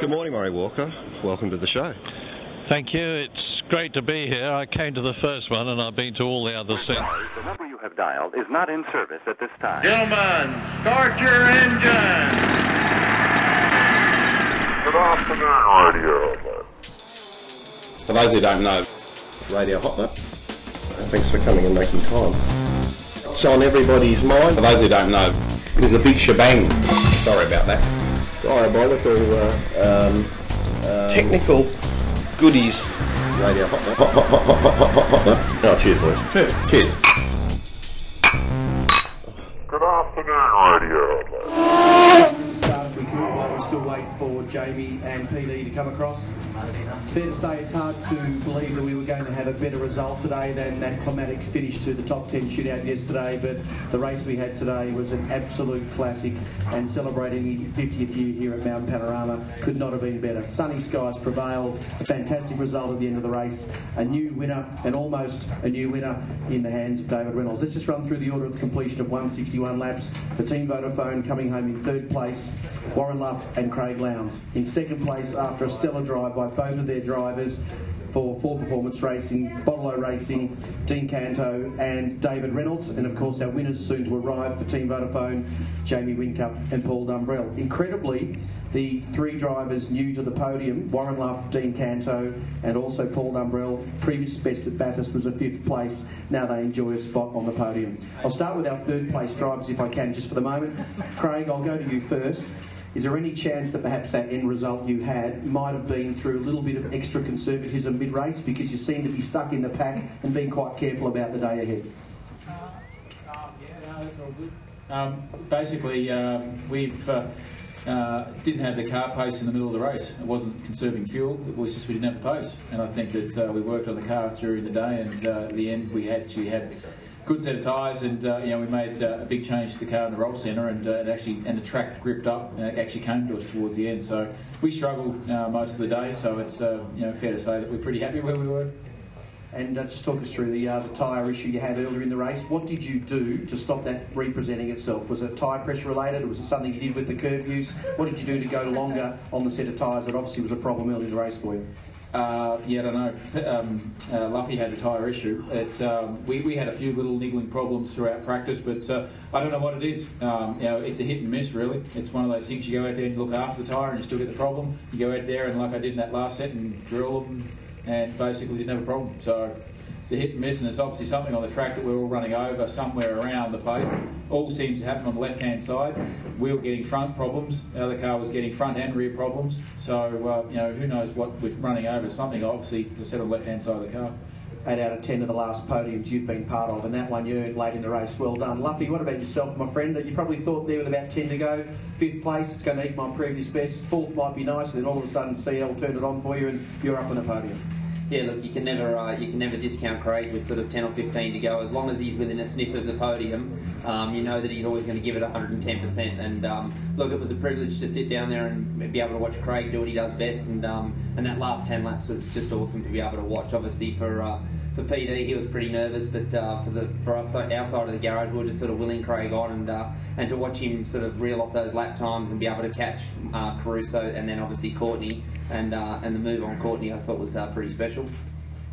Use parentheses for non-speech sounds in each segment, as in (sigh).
Good morning, Murray Walker. Welcome to the show. Thank you. It's great to be here. I came to the first one and I've been to all the others since. The number you have dialed is not in service at this time. Gentlemen, start your engine. Good afternoon, Radio For those who don't know, Radio Hotler. Thanks for coming and making time. It's on everybody's mind. For those who don't know, it is a big shebang. Sorry about that. Diabolical uh, um, uh, technical goodies. Radio Hotler. Hot, hot, hot, hot, hot, hot, hot, hot. Oh, cheers, boys. Cheers. Cheers. Good afternoon, Radio start if we could while we still wait for Jamie and PD to come across. It's fair to say it's hard to believe that we were going to have a better result today than that climatic finish to the top 10 shootout yesterday, but the race we had today was an absolute classic and celebrating the 50th year here at Mountain Panorama could not have been better. Sunny skies prevailed, a fantastic result at the end of the race, a new winner and almost a new winner in the hands of David Reynolds. Let's just run through the order of completion of 161 laps. The Team Vodafone coming home in third place, Warren Luff and Craig Lowndes. In second place after a stellar drive by both of their drivers for Ford Performance Racing, Bottle Racing, Dean Canto and David Reynolds. And of course our winners soon to arrive for Team Vodafone, Jamie Whincup and Paul Dumbrell. Incredibly, the three drivers new to the podium, Warren Luff, Dean Canto and also Paul Dumbrell, previous best at Bathurst was a fifth place. Now they enjoy a spot on the podium. I'll start with our third place drivers if I can just for the moment. Craig, I'll go to you first. Is there any chance that perhaps that end result you had might have been through a little bit of extra conservatism mid race because you seem to be stuck in the pack and being quite careful about the day ahead? Yeah, no, that's all good. Um, basically, um, we've uh, uh, didn't have the car pace in the middle of the race. It wasn't conserving fuel. It was just we didn't have the pace. And I think that uh, we worked on the car during the day, and uh, at the end we actually had good set of tyres, and uh, you know we made uh, a big change to the car in the roll centre, and uh, it actually and the track gripped up, and it actually came to us towards the end. So we struggled uh, most of the day. So it's uh, you know fair to say that we're pretty happy where we were. And uh, just talk us through the, the tyre issue you had earlier in the race. What did you do to stop that representing itself? Was it tyre pressure related? Was it something you did with the curb use? What did you do to go longer on the set of tyres that obviously was a problem early in the race for you? Uh, yeah, I don't know. Um, uh, Luffy had a tyre issue. It, um, we, we had a few little niggling problems throughout practice, but uh, I don't know what it is. Um, you know, it's a hit and miss, really. It's one of those things you go out there and look after the tyre and you still get the problem. You go out there and, like I did in that last set, and drill them and basically didn't have a problem. So it's a hit and miss, and there's obviously something on the track that we're all running over somewhere around the place. All seems to happen on the left hand side. We were getting front problems, the other car was getting front and rear problems. So, uh, you know, who knows what we're running over. Something obviously, to set on the left hand side of the car. Eight out of ten of the last podiums you've been part of, and that one you earned late in the race. Well done. Luffy, what about yourself, my friend? That you probably thought there with about 10 to go. Fifth place, it's going to eat my previous best. Fourth might be nice, and then all of a sudden CL turned it on for you, and you're up on the podium. Yeah, look, you can never uh, you can never discount Craig with sort of ten or fifteen to go. As long as he's within a sniff of the podium, um, you know that he's always going to give it 110 percent. And um, look, it was a privilege to sit down there and be able to watch Craig do what he does best. And um, and that last ten laps was just awesome to be able to watch. Obviously for. Uh, for PD, he was pretty nervous, but uh, for the for us, our side of the garage, we were just sort of willing Craig on, and uh, and to watch him sort of reel off those lap times and be able to catch uh, Caruso and then obviously Courtney, and uh, and the move on Courtney, I thought was uh, pretty special.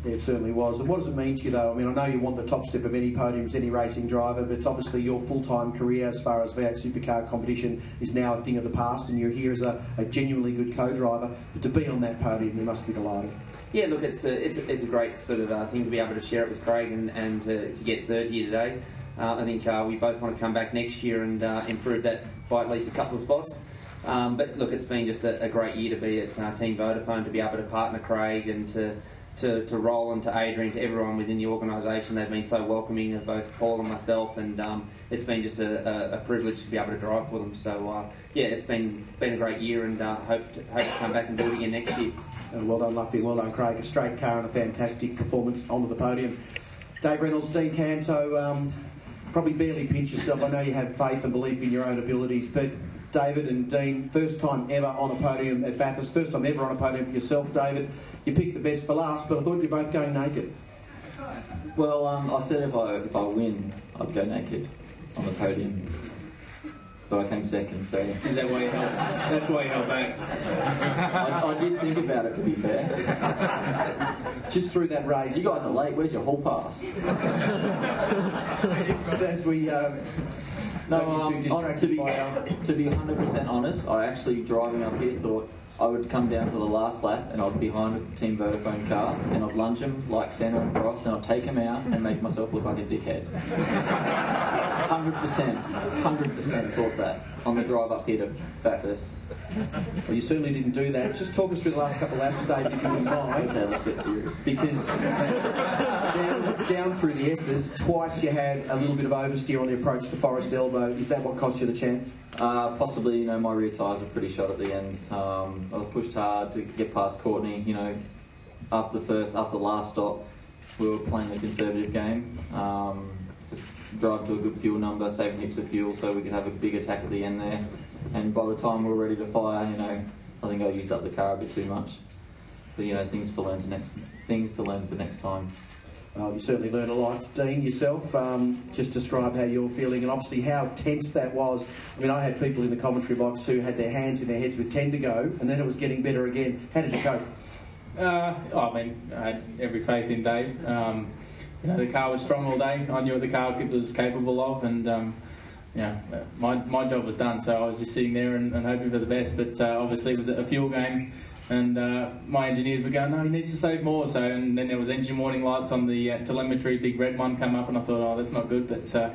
Yeah, it certainly was. And what does it mean to you, though? I mean, I know you want the top step of any podiums, any racing driver, but it's obviously your full time career as far as V8 supercar competition is now a thing of the past, and you're here as a, a genuinely good co driver. But to be on that podium, you must be delighted. Yeah, look, it's a, it's a, it's a great sort of uh, thing to be able to share it with Craig and, and to, to get third here today. Uh, I think uh, we both want to come back next year and uh, improve that by at least a couple of spots. Um, but look, it's been just a, a great year to be at uh, Team Vodafone, to be able to partner Craig and to, to, to Roland, to Adrian, to everyone within the organisation. They've been so welcoming of both Paul and myself, and um, it's been just a, a, a, privilege to be able to drive for them. So uh, yeah, it's been been a great year, and uh, hope to, hope to come back and do it again next year. And well done, Luffy. Well done, Craig. A straight car and a fantastic performance onto the podium. Dave Reynolds, Dean Canto, um, probably barely pinch yourself. I know you have faith and belief in your own abilities, but David and Dean, first time ever on a podium at Bathurst, first time ever on a podium for yourself, David. You picked the best for last, but I thought you were both going naked. Well, um, I said if I if I win, I'd go naked on the podium. but I came second. So Is that why you held? That's why you held back. I, I did think about it. To be fair, Just through that race. you guys are late. Where's your hall pass? Just as we um, No, don't get too um, on- to be (laughs) to be 100% honest, I actually driving up here thought I would come down to the last lap and I'd be behind a Team Vodafone car and I'd lunge him like Santa and Cross and I'd take him out and make myself look like a dickhead. (laughs) 100%, 100% thought that on the drive up here to Bathurst. Well, you certainly didn't do that. Just talk us through the last couple of laps, Dave, if you wouldn't mind. Okay, let's get serious. Because down, down through the S's, twice you had a little bit of oversteer on the approach to Forest Elbow. Is that what cost you the chance? Uh, possibly, you know, my rear tyres were pretty shot at the end. Um, I was pushed hard to get past Courtney. You know, after the first, after the last stop, we were playing the conservative game. Um, drive to a good fuel number, saving heaps of fuel, so we could have a big attack at the end there. And by the time we were ready to fire, you know, I think I used up the car a bit too much. But you know, things for learn to next, things to learn for next time. Well, you certainly learn a lot. Dean, yourself, um, just describe how you're feeling and obviously how tense that was. I mean, I had people in the commentary box who had their hands in their heads with 10 to go, and then it was getting better again. How did you go? Uh, I mean, I had every faith in Dave. Um, you know, the car was strong all day. I knew what the car was capable of, and um, know, my, my job was done. So I was just sitting there and, and hoping for the best. But uh, obviously, it was a fuel game, and uh, my engineers were going, "No, he needs to save more." So, and then there was engine warning lights on the uh, telemetry, big red one come up, and I thought, "Oh, that's not good." But uh,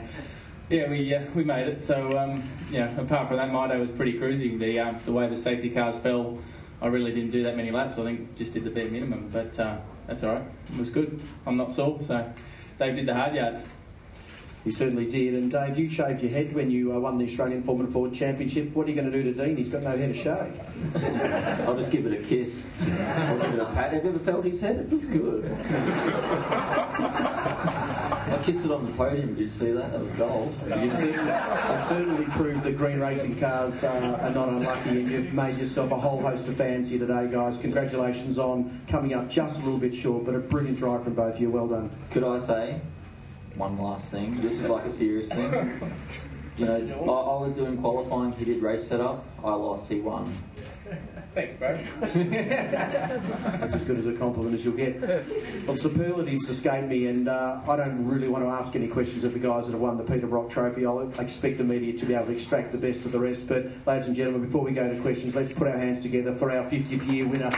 yeah, we uh, we made it. So um, yeah, apart from that, my day was pretty cruising. The uh, the way the safety cars fell, I really didn't do that many laps. I think just did the bare minimum. But that's all right. It was good. I'm not sore. So Dave did the hard yards. He certainly did. And Dave, you shaved your head when you uh, won the Australian Formula Ford Championship. What are you going to do to Dean? He's got no head to shave. (laughs) I'll just give it a kiss. I'll give it a pat. Have you ever felt his head? It feels good. (laughs) I kissed it on the podium. Did you see that? That was gold. You certainly, you certainly proved that green racing cars uh, are not unlucky, and you've made yourself a whole host of fans here today, guys. Congratulations on coming up just a little bit short, but a brilliant drive from both of you. Well done. Could I say one last thing? This is like a serious thing. You know, I, I was doing qualifying. He did race setup. I lost. He won. (laughs) Thanks, bro. (laughs) That's as good as a compliment as you'll get. Well, superlatives escape me, and uh, I don't really want to ask any questions of the guys that have won the Peter Brock Trophy. I'll expect the media to be able to extract the best of the rest. But, ladies and gentlemen, before we go to questions, let's put our hands together for our 50th year winner.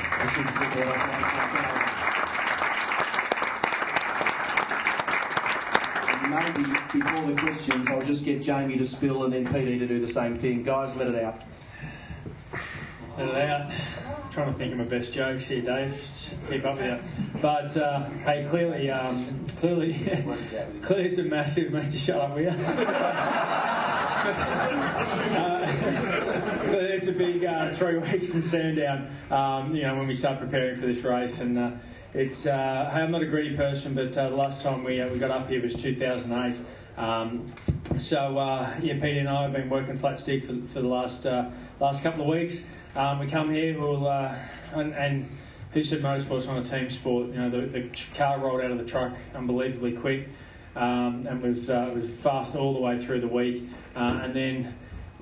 Maybe before the questions, I'll just get Jamie to spill and then PD to do the same thing. Guys, let it out. Let it out. Trying to think of my best jokes here, Dave. Keep up with it. But uh, hey, clearly, um, clearly, (laughs) clearly, it's a massive. Mate, just shut up, you? (laughs) uh, (laughs) clearly, it's a big uh, three weeks from Sandown. Um, you know, when we start preparing for this race, and uh, it's. Uh, hey, I'm not a greedy person, but uh, the last time we we got up here was 2008. Um, so yeah, Peter and I have been working flat stick for, for the last last couple of weeks. Um, we come here, we'll uh, and, and who said motorsport's not a team sport? You know, the, the car rolled out of the truck unbelievably quick, um, and was uh, was fast all the way through the week, uh, and then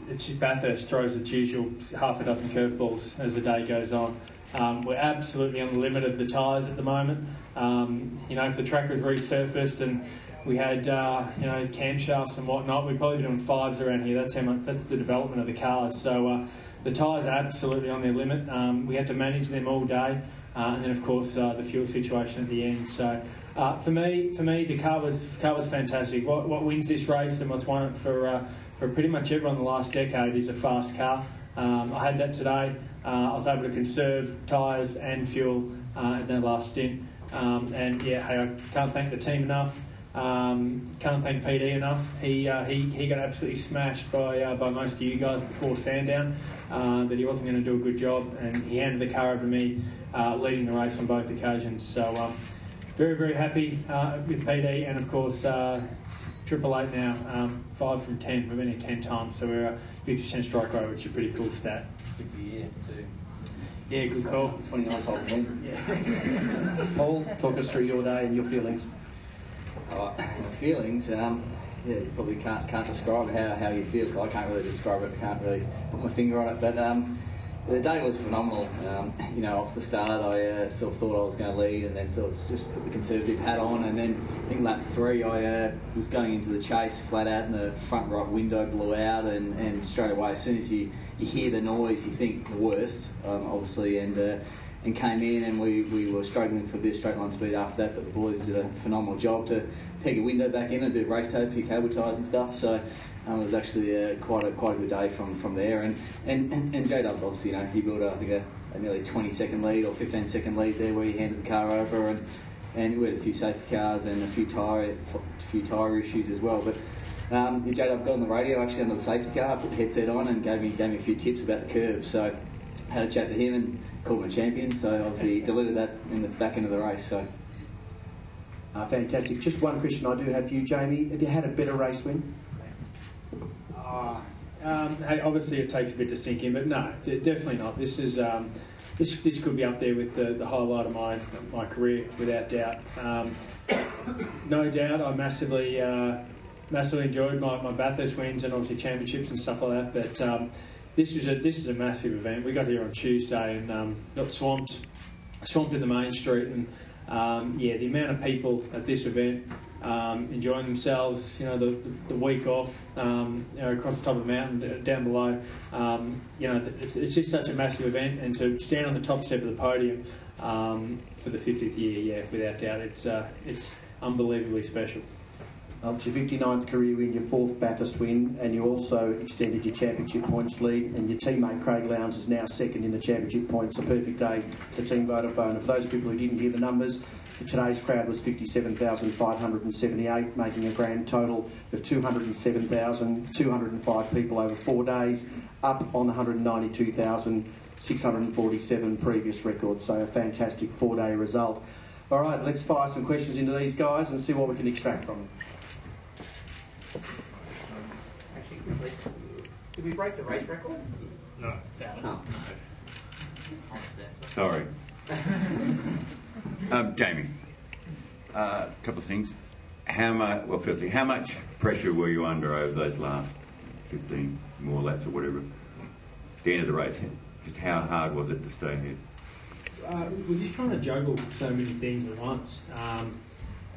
it's Bathurst throws its usual half a dozen curveballs as the day goes on. Um, we're absolutely on the limit of the tyres at the moment. Um, you know, if the track was resurfaced and we had uh, you know camshafts and whatnot, we'd probably be doing fives around here. That's how much, that's the development of the cars. So uh, the tyres are absolutely on their limit. Um, we had to manage them all day, uh, and then of course uh, the fuel situation at the end. So uh, for me, for me, the car was car was fantastic. What, what wins this race and what's won it for uh, for pretty much everyone the last decade is a fast car. Um, I had that today. I was able to conserve tyres and fuel in that last stint. Um, and yeah, hey, I can't thank the team enough. Um, can't thank PD enough. He, uh, he he got absolutely smashed by uh, by most of you guys before Sandown. Uh, that he wasn't going to do a good job, and he handed the car over to me, uh, leading the race on both occasions. So um, very very happy uh, with PD, and of course uh, Triple Eight now um, five from ten. We've been here ten times, so we're a fifty percent strike rate, which is a pretty cool stat. Too. Yeah, good call. 29 top Paul, talk us through your day and your feelings. (laughs) My feelings. Um, yeah, you probably can't can't describe how, how you feel. I can't really describe it. I can't really put my finger on it. But um, the day was phenomenal. Um, you know, off the start, I uh, sort of thought I was going to lead, and then sort of just put the conservative hat on. And then I think lap three, I uh, was going into the chase flat out, and the front right window blew out, and, and straight away, as soon as you, you hear the noise, you think the worst, um, obviously, and. Uh, and came in and we, we were struggling for a bit of straight line speed after that, but the boys did a phenomenal job to peg a window back in, and do race tape, a few cable ties and stuff. So um, it was actually uh, quite a quite a good day from, from there. And and, and, J Dubs obviously, you know, he built a, I think a, a nearly 20 second lead or 15 second lead there where he handed the car over and and we had a few safety cars and a few tyre a few tyre issues as well. But um, J Dub got on the radio actually under the safety car, put the headset on, and gave me gave me a few tips about the curves. So had a chat to him and called him a champion. So obviously he delivered that in the back end of the race. So. Uh, fantastic. Just one question I do have for you, Jamie. Have you had a better race win? Ah, um, hey, obviously it takes a bit to sink in, but no, d- definitely not. This is um, this this could be up there with the, the highlight of my my career, without doubt. Um, no doubt, I massively uh, massively enjoyed my, my Bathurst wins and obviously championships and stuff like that. But um, this is a this is a massive event. We got here on Tuesday and um, got swamped swamped in the main street and um, yeah, the amount of people at this event um, enjoying themselves, you know, the, the, week off, um, you know, across the top of the mountain, down below, um, you know, it's, it's just such a massive event, and to stand on the top step of the podium um, for the 50th year, yeah, without doubt, it's uh, it's unbelievably special. Um, it's your 59th career win, your fourth Bathurst win, and you also extended your championship points lead. And your teammate Craig Lowndes is now second in the championship points. A perfect day for Team Vodafone. And for those people who didn't hear the numbers, today's crowd was 57,578, making a grand total of 207,205 people over four days, up on the 192,647 previous record. So a fantastic four-day result. All right, let's fire some questions into these guys and see what we can extract from them. Actually, quickly, did we break the race record? No. No. Sorry. um, Jamie, a uh, couple of things. How much? Well, firstly, how much pressure were you under over those last fifteen more laps or whatever? The end of the race. Just how hard was it to stay ahead? Uh, we're just trying to juggle so many things at once. Um,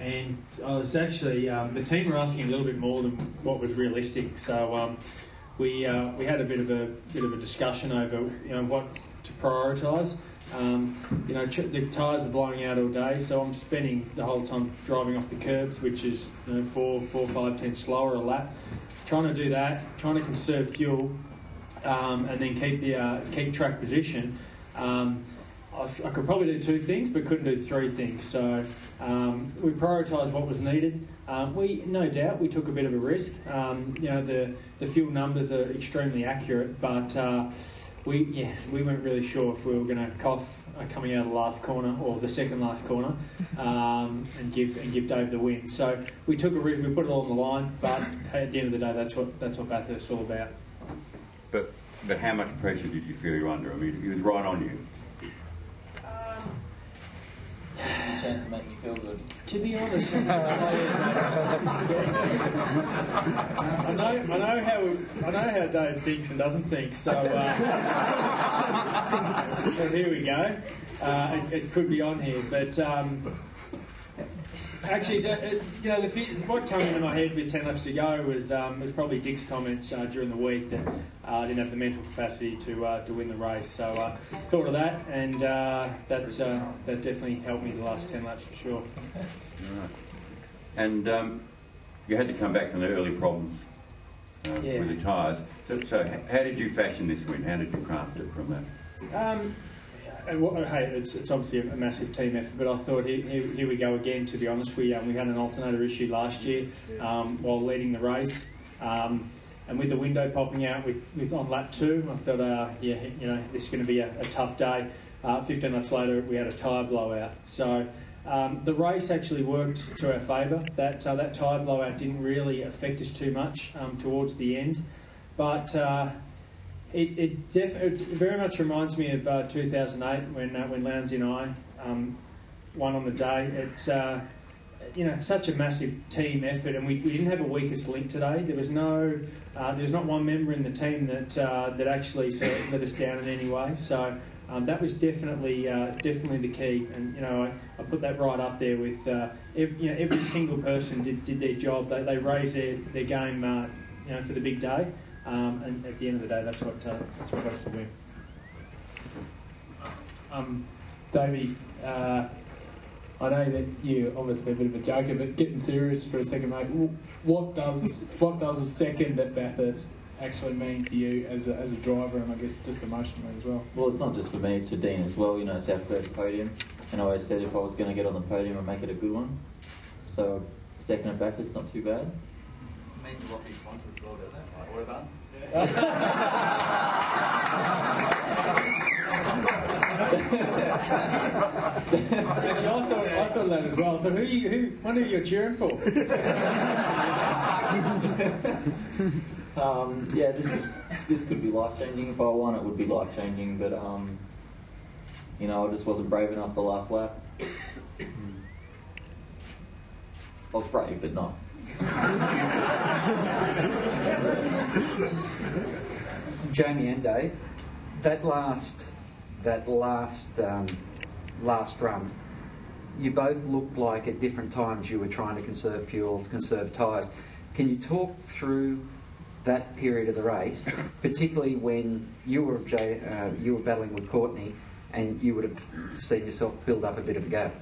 and I was actually um, the team were asking a little bit more than what was realistic. So um, we uh, we had a bit of a bit of a discussion over you know what to prioritise. Um, you know, the tyres are blowing out all day, so I'm spending the whole time driving off the curbs, which is you know, four, four, five, ten slower a lap. Trying to do that, trying to conserve fuel, um, and then keep the uh, keep track position. I, could probably do two things, but couldn't do three things. So um, we prioritised what was needed. Um, we, no doubt, we took a bit of a risk. Um, you know, the the fuel numbers are extremely accurate, but uh, we yeah we weren't really sure if we were going to cough uh, coming out of the last corner or the second last corner um, and give and give Dave the win. So we took a risk. We put it all on the line, but at the end of the day, that's what that's what Bathurst's all about. But but how much pressure did you feel you were under? I mean, he was right on you. To make me feel good. To be honest, I know, I know how I know how Dave thinks and doesn't think. So uh, (laughs) here we go. Uh, it, it, could be on here, but um, actually, you know, the, what came into my head with ten laps to go was um, was probably Dick's comments uh, during the week that uh, I didn't have the mental capacity to uh, to win the race. So uh, thought of that, and uh, that uh, that definitely helped me the last ten laps for sure. Right. And um, you had to come back from the early problems yeah. with the tyres. So, so, how did you fashion this win? How did you craft it from that? Um, hey, it's, it's obviously a massive team effort, but I thought here, here, here we go again. To be honest, we um, we had an alternator issue last year um, while leading the race, um, and with the window popping out with, with on lap two, I thought, uh, yeah, you know, this is going to be a, a tough day. Uh, 15 laps later, we had a tyre blowout. So um, the race actually worked to our favour. That uh, that tyre blowout didn't really affect us too much um, towards the end, but uh, it, it, def- it, very much reminds me of uh, 2008 when uh, when Lowndesy and I um, won on the day. It's uh, you know, it's such a massive team effort, and we, we didn't have a weakest link today. There was no, uh, there was not one member in the team that uh, that actually sort of let us down in any way. So um, that was definitely uh, definitely the key, and you know, I, I put that right up there with uh, every, you know every single person did, did their job. They, they raised their their game, uh, you know, for the big day, um, and at the end of the day, that's what uh, that's what got us the win. Um, Davey, uh, I know that you're obviously a bit of a joker, but getting serious for a second, mate. What does what does a second at Bathurst actually mean for you as a, as a driver, and I guess just emotionally as well? Well, it's not just for me; it's for Dean as well. You know, it's our first podium, and I always said if I was going to get on the podium, I'd make it a good one. So, second at Bathurst, not too bad. It means a lot for your sponsors as well, doesn't it? Like Actually, I thought, I thought of that as well. I thought, who you, who, wonder who you're cheering for? um, yeah, this is this could be life changing. If I won, it would be life changing. But um, you know, I just wasn't brave enough the last lap. I was brave, but not. Jamie and Dave, that last that last um, last run, you both looked like at different times you were trying to conserve fuel, conserve tyres. Can you talk through that period of the race, (coughs) particularly when you were uh, you were battling with Courtney, and you would have seen yourself build up a bit of a gap?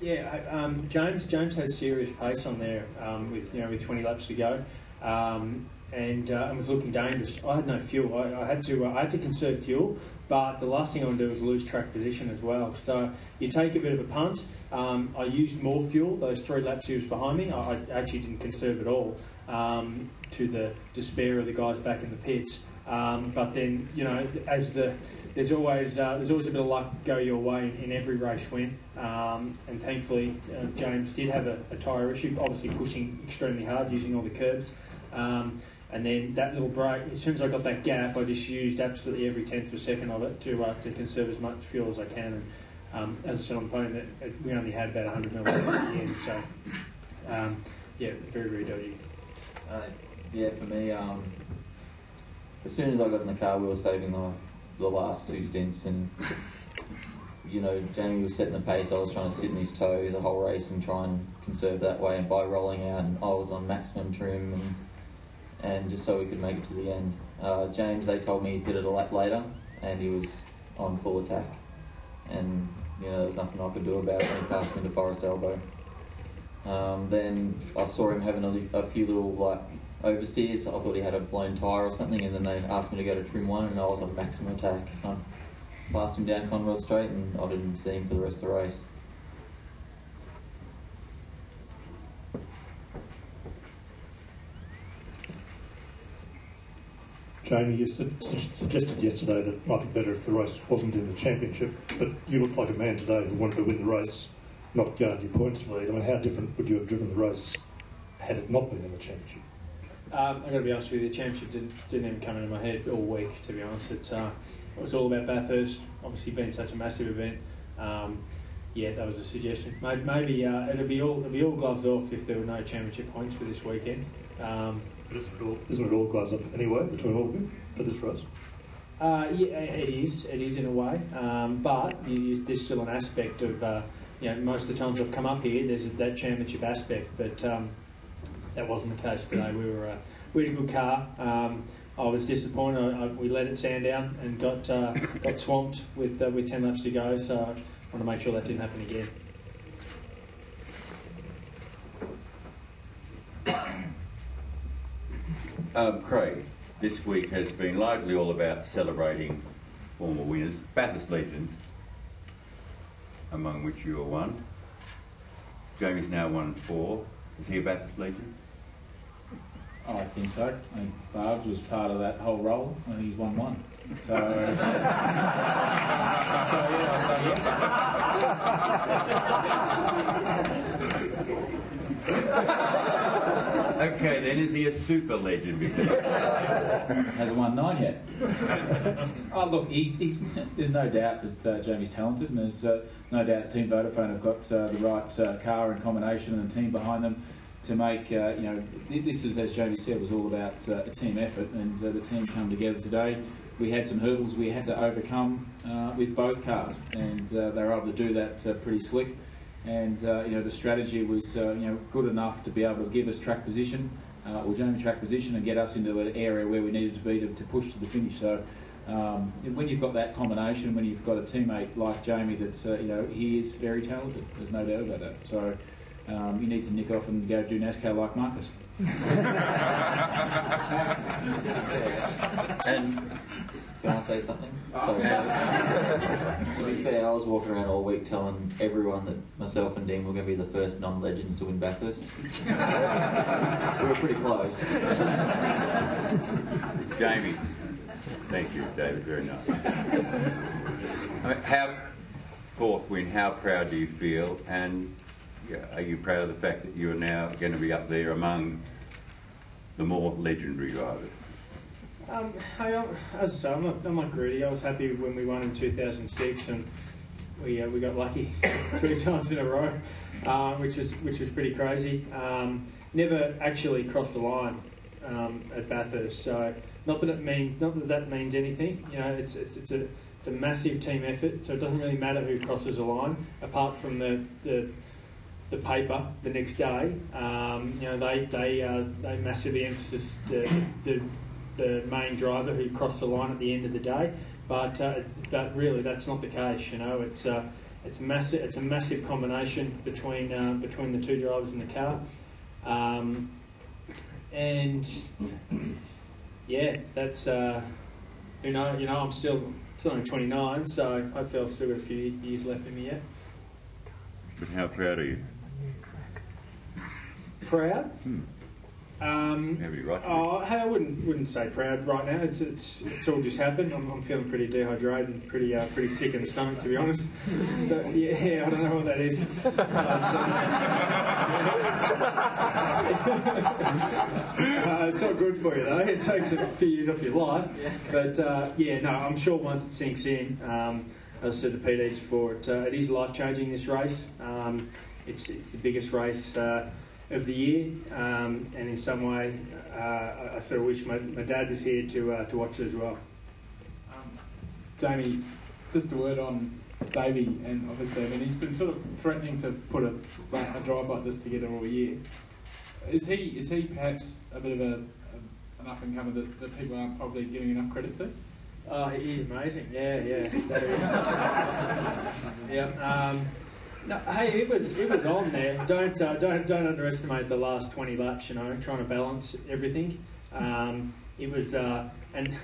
Yeah, um, James James had a serious pace on there um, with you know with 20 laps to go, um, and, uh, and was looking dangerous. I had no fuel. I, I had to uh, I had to conserve fuel, but the last thing I want to do is lose track position as well. So you take a bit of a punt. Um, I used more fuel. Those three laps he was behind me, I, I actually didn't conserve at all, um, to the despair of the guys back in the pits. Um, but then you know as the there's always uh, there's always a bit of luck go your way in every race win, um, and thankfully uh, James did have a, a tyre issue, obviously pushing extremely hard using all the curbs, um, and then that little break. As soon as I got that gap, I just used absolutely every tenth of a second of it to uh, to conserve as much fuel as I can. And um, as I said on the podium, that we only had about 100 mil at the end, so um, yeah, very very dodgy. Uh, yeah, for me, um, as soon as I got in the car, we were saving the, the last two stints, and you know, Jamie was setting the pace. I was trying to sit in his toe the whole race and try and conserve that way. And by rolling out, and I was on maximum trim, and and just so we could make it to the end. Uh, James, they told me he it a lap later, and he was on full attack, and you know, there was nothing I could do about it he passed me into Forest Elbow. Um, then I saw him having a, a few little like oversteers. I thought he had a blown tyre or something, and then they asked me to go to trim one, and I was on maximum attack. I passed him down Conrod Straight, and I didn't see him for the rest of the race. Jamie, you su- su- suggested yesterday that it might be better if the race wasn't in the championship, but you look like a man today who wanted to win the race, not guard your points lead. I mean, how different would you have driven the race had it not been in the championship? Um, I've got to be honest with you, the championship didn't, didn't even come into my head all week, to be honest. It's, uh, it was all about Bathurst, obviously being such a massive event. Um, yeah, that was a suggestion. Maybe, maybe uh, it'll be all it'll be all gloves off if there were no championship points for this weekend. Um, But isn't it all, isn't it all gloves up anyway between all of you for this race? Uh, yeah, it is. It is in a way, um, but you, there's still an aspect of uh, you know most of the times I've come up here, there's a, that championship aspect, but um, that wasn't the case today. We were uh, we had a good car. Um, I was disappointed. I, I, we let it Sandown and got uh, got swamped with uh, with ten laps to go. So I want to make sure that didn't happen again. Um, Craig, this week has been largely all about celebrating former winners, Bathurst legends, among which you are one. Jamie's now one and four. Is he a Bathurst legend? I think so. I think Barbs was part of that whole role, and he's won one. So, (laughs) so yeah, yes. Okay, then is he a super legend? Hasn't won nine yet. oh, look, he's, he's, there's no doubt that uh, Jamie's talented, and there's uh, no doubt Team Vodafone have got uh, the right uh, car and combination and team behind them to make, uh, you know, this is, as Jamie said, was all about uh, a team effort, and the team come together today. We had some hurdles we had to overcome with both cars, and they were able to do that pretty slick and uh, you know the strategy was uh, you know good enough to be able to give us track position uh, or Jamie track position and get us into an area where we needed to be to, to push to the finish. So um, when you've got that combination, when you've got a teammate like Jamie, that's uh, you know he is very talented. There's no doubt about that. So um, you need to nick off and go do NASCAR like Marcos. and can I say something? Sorry. to be fair, I was walking around all week telling everyone that myself and Dean were going to be the first non-legends to win Bathurst. we were pretty close. It's Jamie. Thank you, David. Very nice. I mean, how fourth win? How proud do you feel? And yeah, are you proud of the fact that you are now going to be up there among the more legendary drivers? Um, I, as I say, I'm not, I'm not greedy. I was happy when we won in 2006, and we uh, we got lucky (laughs) three times in a row, uh, which was which was pretty crazy. Um, never actually crossed the line um, at Bathurst, so not that it means not that that means anything. You know, it's it's it's a it's a massive team effort, so it doesn't really matter who crosses the line, apart from the the the paper the next day. Um, you know, they they uh, they massively emphasize the, the the main driver who crossed the line at the end of the day. But uh, but really, that's not the case. You know, it's uh, it's massive. It's a massive combination between uh, between the two drivers in the car, um, and yeah, that's uh, you know you know I'm still still only 29, so I feel I've still got a few years left in me yet. But how proud are you? Proud. Hmm. Um, right oh, hey, I wouldn't wouldn't say proud right now. It's it's it's all just happened. I'm, I'm feeling pretty dehydrated and pretty uh, pretty sick in the stomach, to be honest. So yeah, I don't know what that is. But, (laughs) uh, it's not good for you though. It takes a few years off your life. But uh, yeah, no, I'm sure once it sinks in, um, as I said to PDs before, it, uh, it is life changing. This race, um, it's it's the biggest race uh, of the year, um, and in some way, uh, I sort of wish my, my dad was here to uh, to watch it as well. Um, Jamie, just a word on Davey, and obviously, I mean, he's been sort of threatening to put a, a drive like this together all year. Is he is he perhaps a bit of a, a an up and comer that, that people aren't probably giving enough credit to? Oh, he's amazing. Yeah, yeah. (laughs) yeah. Um, no, hey, it was it was on there. (laughs) Don't uh, don't don't underestimate the last twenty laps. You know, trying to balance everything. Um, it was uh, and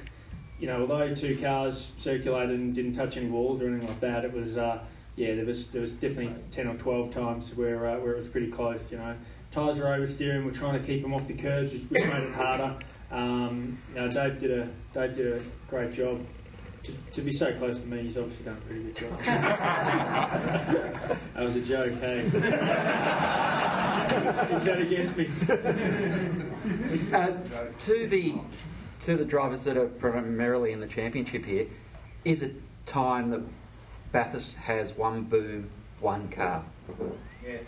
you know, although two cars circulated and didn't touch any walls or anything like that, it was uh, yeah, there was there was definitely ten or twelve times where uh, where it was pretty close. You know, tyres were oversteering. We're trying to keep them off the curbs, which, which made it harder. Um, you know, Dave did a Dave did a great job to, to, be so close to me, he's obviously done a pretty good job. (laughs) that was a joke, hey? (laughs) he's that against me. Uh, to the to the drivers that are primarily in the championship here, is it time that Bathurst has one boom, one car? Yes.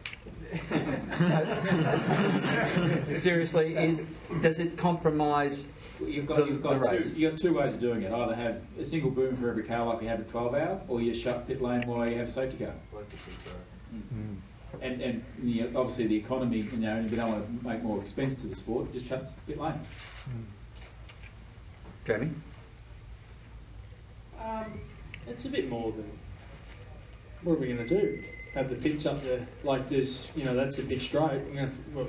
(laughs) Seriously, is, does it compromise You've got, the, you've, got two, you've got two ways of doing it. Either have a single boom for every car like you have a 12 hour, or you shut pit lane while you have a safety car. Mm. And, and you know, obviously the economy, you know, if you don't want to make more expense to the sport, just shut pit lane. Mm. Jamie? Um, it's a bit more than. What are we going to do? Have the pits up there like this? You know, that's a bit straight. We're going to, well,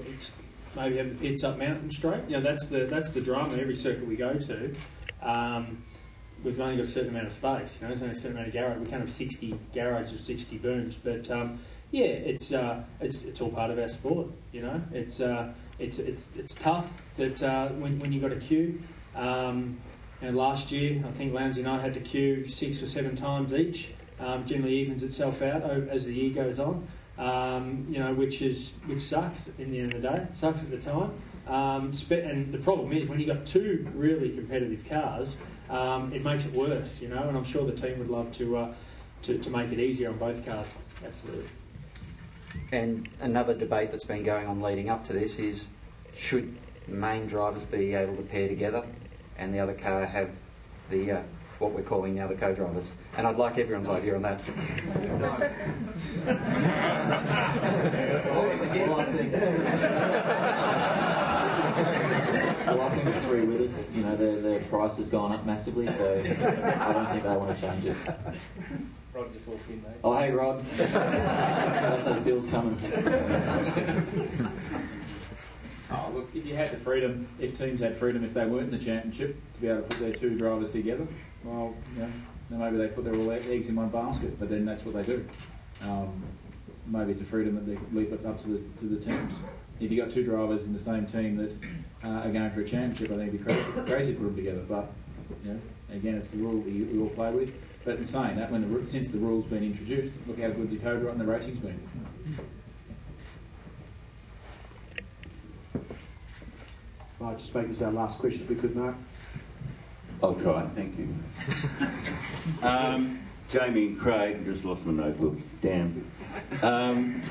maybe have pits up Mountain Straight. You know, that's the that's the drama every circuit we go to. Um, we've only got a certain amount of space. You know, there's only a certain amount of garage. We can't have 60 garages of 60 booms, but um, yeah, it's uh, it's it's all part of our sport. You know, it's uh, it's it's it's tough that uh, when when you got a queue. Um, and last year, I think Lowndesy and I had to queue six or seven times each. Um, generally evens itself out as the year goes on um, you know, which is which sucks in the end of the day. It sucks at the time, Um, and the problem is when you've got two really competitive cars, um, it makes it worse, you know. And I'm sure the team would love to, uh, to, to make it easier on both cars. Absolutely. And another debate that's been going on leading up to this is should main drivers be able to pair together and the other car have the uh, what we're calling now the co-drivers? And I'd like everyone's idea on that. Well, I think the three wheelers, you know, their, their price has gone up massively, so I don't think they want to change it. Rod just walked in, mate. Oh, hey, Rod. That's those bills coming. Oh, look, if you had the freedom, if teams had freedom, if they weren't in the championship, to be able to put their two drivers together, well, you then maybe they put their all eggs in one basket, but then that's what they do. Um, maybe it's a freedom that they leave it up to the, to the teams. If you've got two drivers in the same team that uh, are going for a championship, I think it'd be crazy, crazy to put them together. But, you know, again, it's the rule we, we all play with. But in saying that, when the, since the rule's been introduced, look how good the code and the racing's been. Right, just make this our last question if we could, Mark. I'll try, thank you. (laughs) um, Jamie and Craig, just lost my notebook. Damn. Um,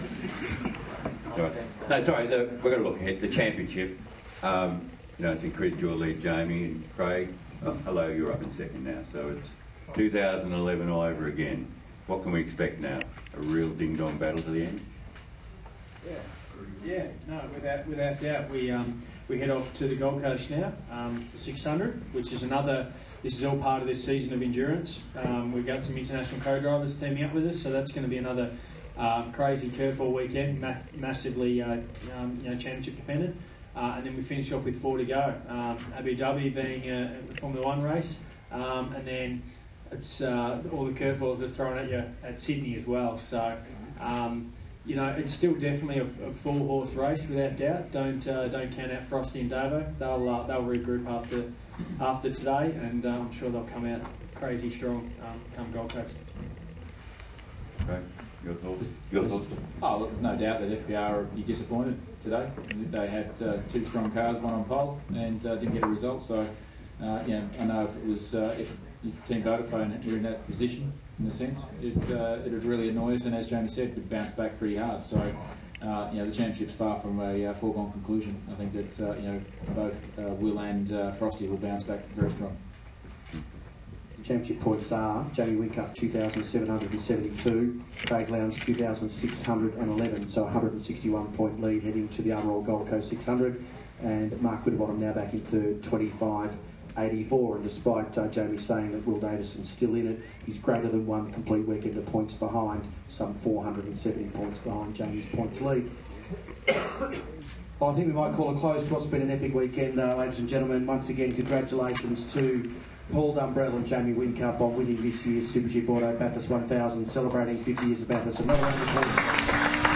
sorry. No, sorry, the, we've got to look ahead. The championship, um, you know, it's increased your lead, Jamie and Craig. Oh, hello, you're up in second now, so it's 2011 all over again. What can we expect now? A real ding-dong battle to the end? Yeah, yeah, no, without without doubt. We um, we head off to the Gold Coast now, um, the 600, which is another. This is all part of this season of endurance. Um, we've got some international co-drivers teaming up with us, so that's going to be another um, crazy curveball weekend, ma- massively uh, um, you know championship dependent. Uh, and then we finish off with four to go. Um, Abu Dhabi being a, a Formula One race, um, and then it's uh, all the curveballs are thrown at you at Sydney as well. So. Um, you know, it's still definitely a, a four horse race without doubt. Don't uh, don't count out Frosty and Davo. They'll uh, they'll regroup after after today, and uh, I'm sure they'll come out crazy strong um, come Gold Coast. Okay. your thoughts? Your thoughts? Oh, look, no doubt that FPR will be disappointed today. They had uh, two strong cars, one on pole, and uh, didn't get a result. So, uh, you I know if it was uh, if, if Team Vodafone were in that position, in a sense, it uh, it would really annoy us. And as Jamie said, would bounce back pretty hard. So. Uh, you know the championship's far from a uh, foregone conclusion. I think that uh, you know both uh, Will and uh, Frosty will bounce back very strong. Championship points are Jamie Whincup 2,772, Craig Lowndes 2,611, so 161 point lead heading to the overall Gold Coast 600, and Mark Winterbottom now back in third, 25. 84, and despite uh, Jamie saying that Will Davison's still in it, he's greater than one complete weekend of points behind, some 470 points behind Jamie's points lead. I think we might call a close to what's been an epic weekend, uh, ladies and gentlemen. Once again, congratulations to Paul Dumbrell and Jamie Whincup on winning this year's Supercheap Auto Bathurst 1000, celebrating 50 years of Bathurst. Another round of applause.